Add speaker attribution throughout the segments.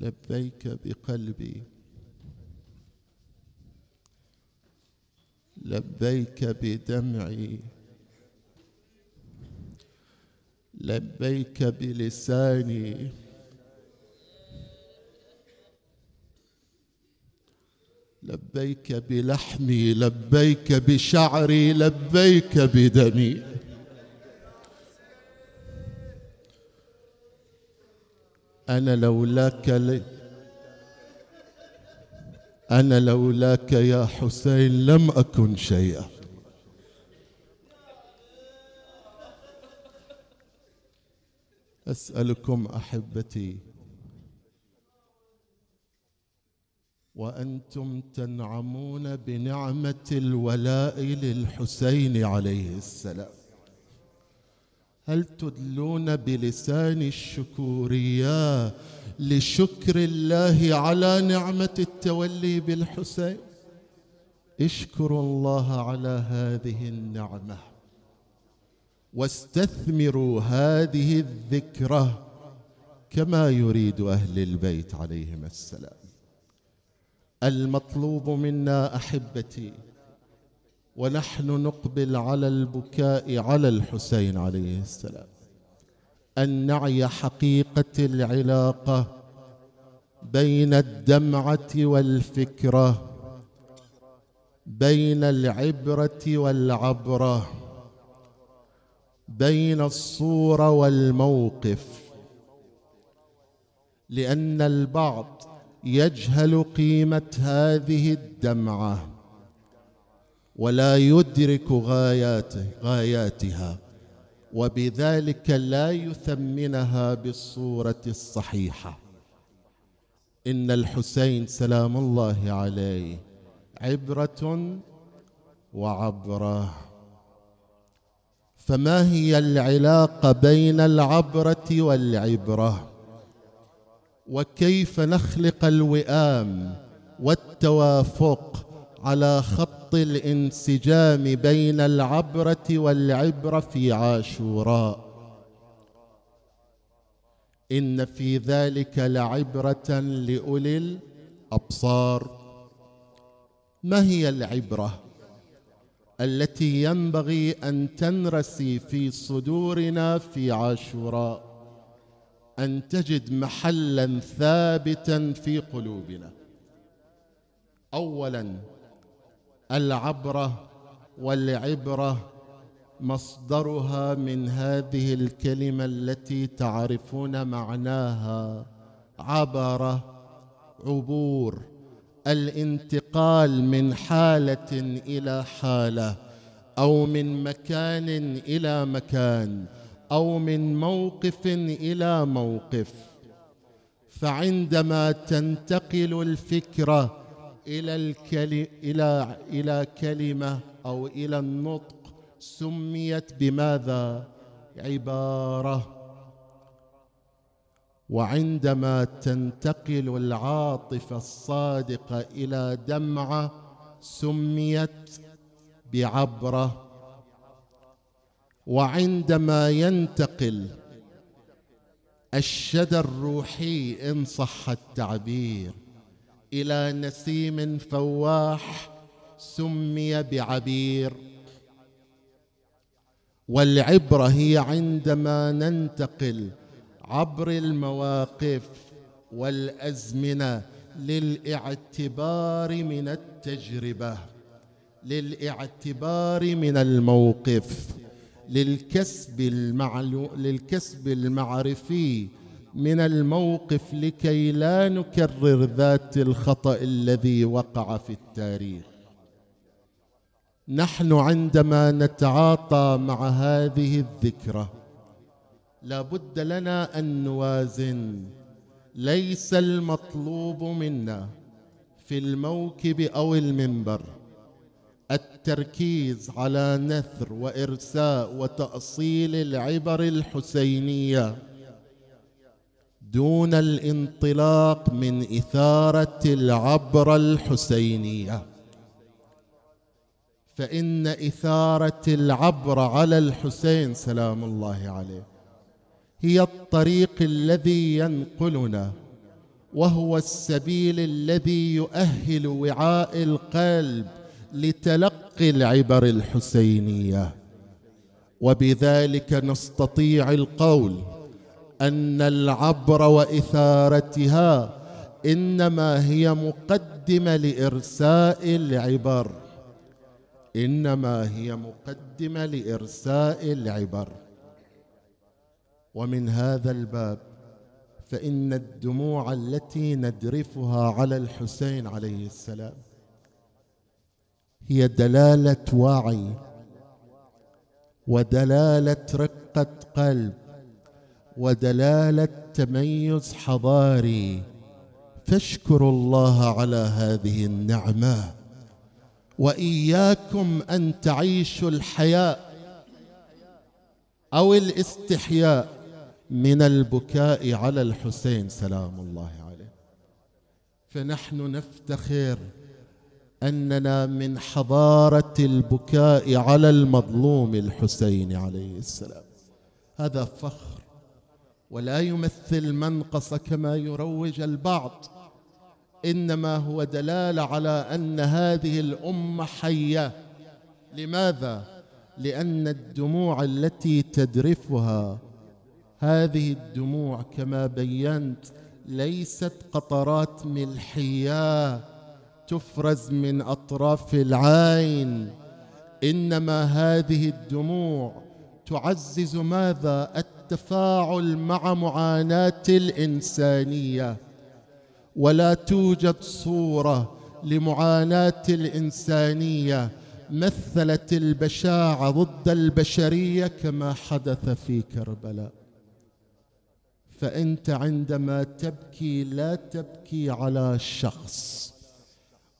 Speaker 1: لبيك بقلبي. لبيك بدمعي. لبيك بلساني. لبيك بلحمي. لبيك بشعري. لبيك بدمي. أنا لولاك لي أنا لولاك يا حسين لم أكن شيئا. أسألكم أحبتي وأنتم تنعمون بنعمة الولاء للحسين عليه السلام. هل تدلون بلسان الشكورية لشكر الله على نعمة التولي بالحسين؟ اشكروا الله على هذه النعمة واستثمروا هذه الذكرى كما يريد أهل البيت عليهم السلام. المطلوب منا أحبتي ونحن نقبل على البكاء على الحسين عليه السلام. ان نعي حقيقة العلاقة بين الدمعة والفكرة بين العبرة والعبرة بين الصورة والموقف. لأن البعض يجهل قيمة هذه الدمعة. ولا يدرك غاياته غاياتها. وبذلك لا يثمنها بالصورة الصحيحة. إن الحسين سلام الله عليه عبرة وعبرة. فما هي العلاقة بين العبرة والعبرة؟ وكيف نخلق الوئام والتوافق على خط الانسجام بين العبرة والعبرة في عاشوراء. إن في ذلك لعبرة لأولي الأبصار. ما هي العبرة التي ينبغي أن تنرسي في صدورنا في عاشوراء؟ أن تجد محلا ثابتا في قلوبنا. اولا العبرة والعبرة مصدرها من هذه الكلمة التي تعرفون معناها. عبر عبور الانتقال من حالة إلى حالة أو من مكان إلى مكان أو من موقف إلى موقف. فعندما تنتقل الفكرة إلى الكلي إلى إلى كلمة أو إلى النطق سميت بماذا؟ عبارة. وعندما تنتقل العاطفة الصادقة إلى دمعة سميت بعبرة. وعندما ينتقل الشدى الروحي إن صح التعبير. إلى نسيم فواح سمي بعبير. والعبره هي عندما ننتقل عبر المواقف والأزمنة للاعتبار من التجربة للاعتبار من الموقف للكسب المعلو للكسب المعرفي من الموقف لكي لا نكرر ذات الخطأ الذي وقع في التاريخ. نحن عندما نتعاطى مع هذه الذكرى لا بد لنا أن نوازن. ليس المطلوب منا في الموكب أو المنبر التركيز على نثر وإرساء وتأصيل العبر الحسينية. دون الانطلاق من إثارة العبره الحسينية. فإن إثارة العبره على الحسين سلام الله عليه هي الطريق الذي ينقلنا وهو السبيل الذي يؤهل وعاء القلب لتلقي العبر الحسينية. وبذلك نستطيع القول أن العبر وإثارتها إنما هي مقدمة لإرساء العبر. إنما هي مقدمة لإرساء العبر. ومن هذا الباب فإن الدموع التي ندرفها على الحسين عليه السلام هي دلالة وعي ودلالة رقة قلب ودلالة تميز حضاري. فاشكروا الله على هذه النعمة. وإياكم أن تعيشوا الحياء أو الاستحياء من البكاء على الحسين سلام الله عليه. فنحن نفتخر أننا من حضارة البكاء على المظلوم الحسين عليه السلام. هذا فخر ولا يمثل منقص كما يروج البعض إنما هو دلالة على أن هذه الأمة حية. لماذا؟ لأن الدموع التي تدرفها هذه الدموع كما بينت ليست قطرات ملحية تفرز من أطراف العين إنما هذه الدموع تعزز ماذا؟ التفاعل مع معاناة الإنسانية. ولا توجد صورة لمعاناة الإنسانية مثلت البشاعة ضد البشرية كما حدث في كربلاء. فأنت عندما تبكي لا تبكي على شخص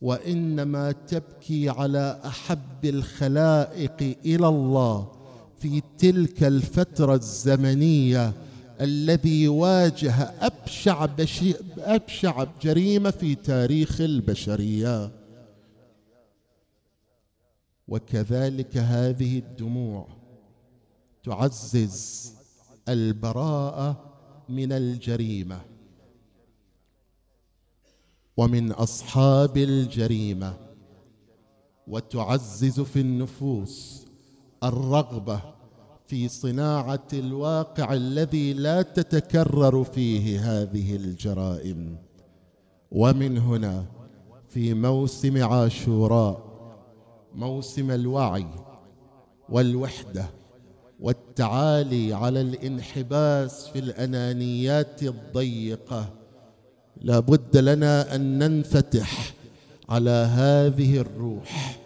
Speaker 1: وإنما تبكي على أحب الخلائق إلى الله في تلك الفترة الزمنية الذي واجه أبشع بشي أبشع جريمة في تاريخ البشرية. وكذلك هذه الدموع تعزز البراءة من الجريمة ومن أصحاب الجريمة وتعزز في النفوس الرغبة في صناعة الواقع الذي لا تتكرر فيه هذه الجرائم. ومن هنا في موسم عاشوراء موسم الوعي والوحدة والتعالي على الانحباس في الأنانيات الضيقة. لا بد لنا أن ننفتح على هذه الروح.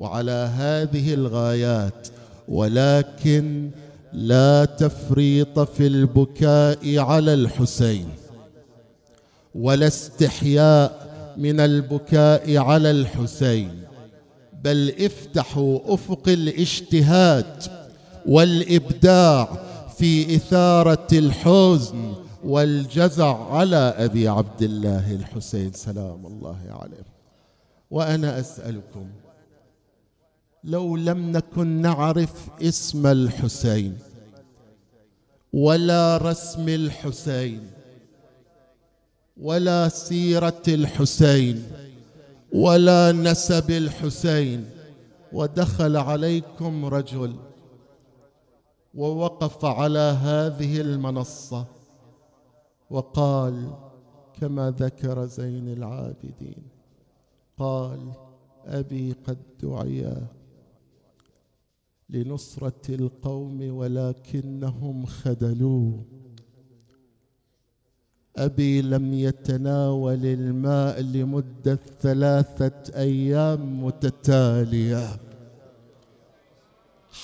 Speaker 1: وعلى هذه الغايات ولكن لا تفريط في البكاء على الحسين ولا استحياء من البكاء على الحسين بل افتحوا أفق الاجتهاد والإبداع في إثارة الحزن والجزع على أبي عبد الله الحسين سلام الله عليه. وأنا أسألكم لو لم نكن نعرف اسم الحسين ولا رسم الحسين ولا سيرة الحسين ولا نسب الحسين ودخل عليكم رجل ووقف على هذه المنصة وقال كما ذكر زين العابدين قال أبي قد دعيا لنصرة القوم ولكنهم خذلوه أبي لم يتناول الماء لمدة ثلاثة أيام متتالية.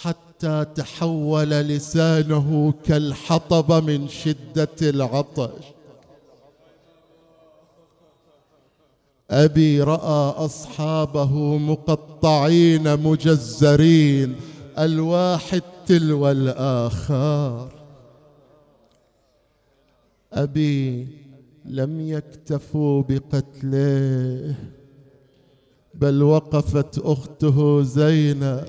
Speaker 1: حتى تحول لسانه كالحطب من شدة العطش. أبي رأى أصحابه مقطعين مجزرين. الواحد تلو الآخر أبي لم يكتفوا بقتله بل وقفت أخته زينب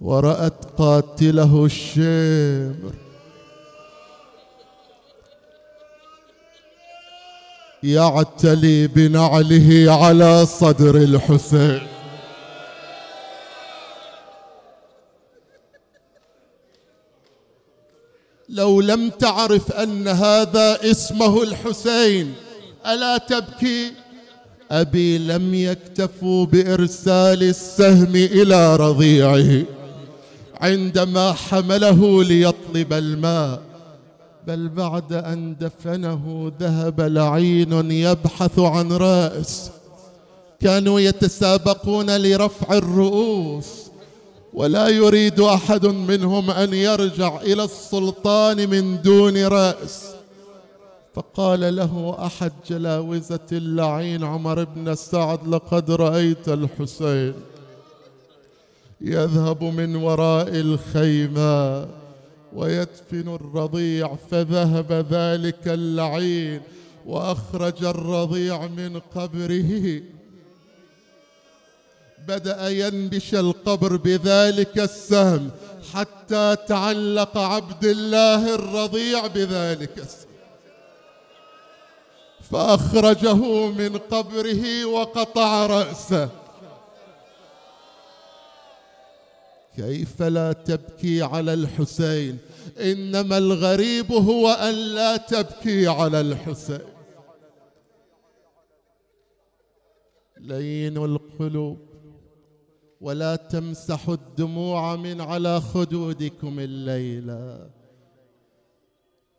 Speaker 1: ورأت قاتله الشمر. يعتلي بنعله على صدر الحسين. لو لم تعرف أن هذا اسمه الحسين ألا تبكي؟ أبي لم يكتفوا بإرسال السهم إلى رضيعه. عندما حمله ليطلب الماء بل بعد أن دفنه ذهب لعين يبحث عن رأس. كانوا يتسابقون لرفع الرؤوس. ولا يريد أحد منهم أن يرجع إلى السلطان من دون رأس. فقال له أحد جلاوزة اللعين عمر بن سعد لقد رأيت الحسين يذهب من وراء الخيمة ويدفن الرضيع فذهب ذلك اللعين وأخرج الرضيع من قبره. بدأ ينبش القبر بذلك السهم حتى تعلق عبد الله الرضيع بذلك السهم. فأخرجه من قبره وقطع رأسه. كيف لا تبكي على الحسين؟ إنما الغريب هو أن لا تبكي على الحسين. لين القلوب ولا تمسحوا الدموع من على خدودكم الليلة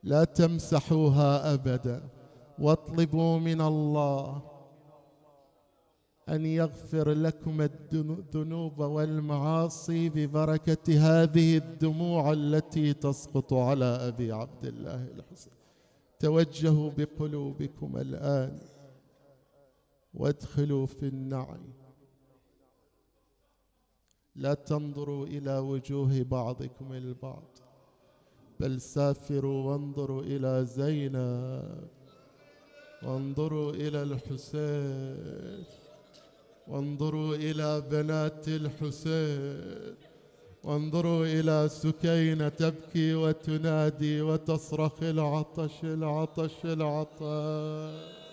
Speaker 1: لا تمسحوها أبدا. واطلبوا من الله أن يغفر لكم الذنوب والمعاصي ببركة هذه الدموع التي تسقط على أبي عبد الله الحسين توجهوا بقلوبكم الآن وادخلوا في النعي لا تنظروا إلى وجوه بعضكم البعض بل سافروا وانظروا إلى زينب وانظروا إلى الحسين وانظروا إلى بنات الحسين وانظروا إلى سكينة تبكي وتنادي وتصرخ العطش العطش العطش.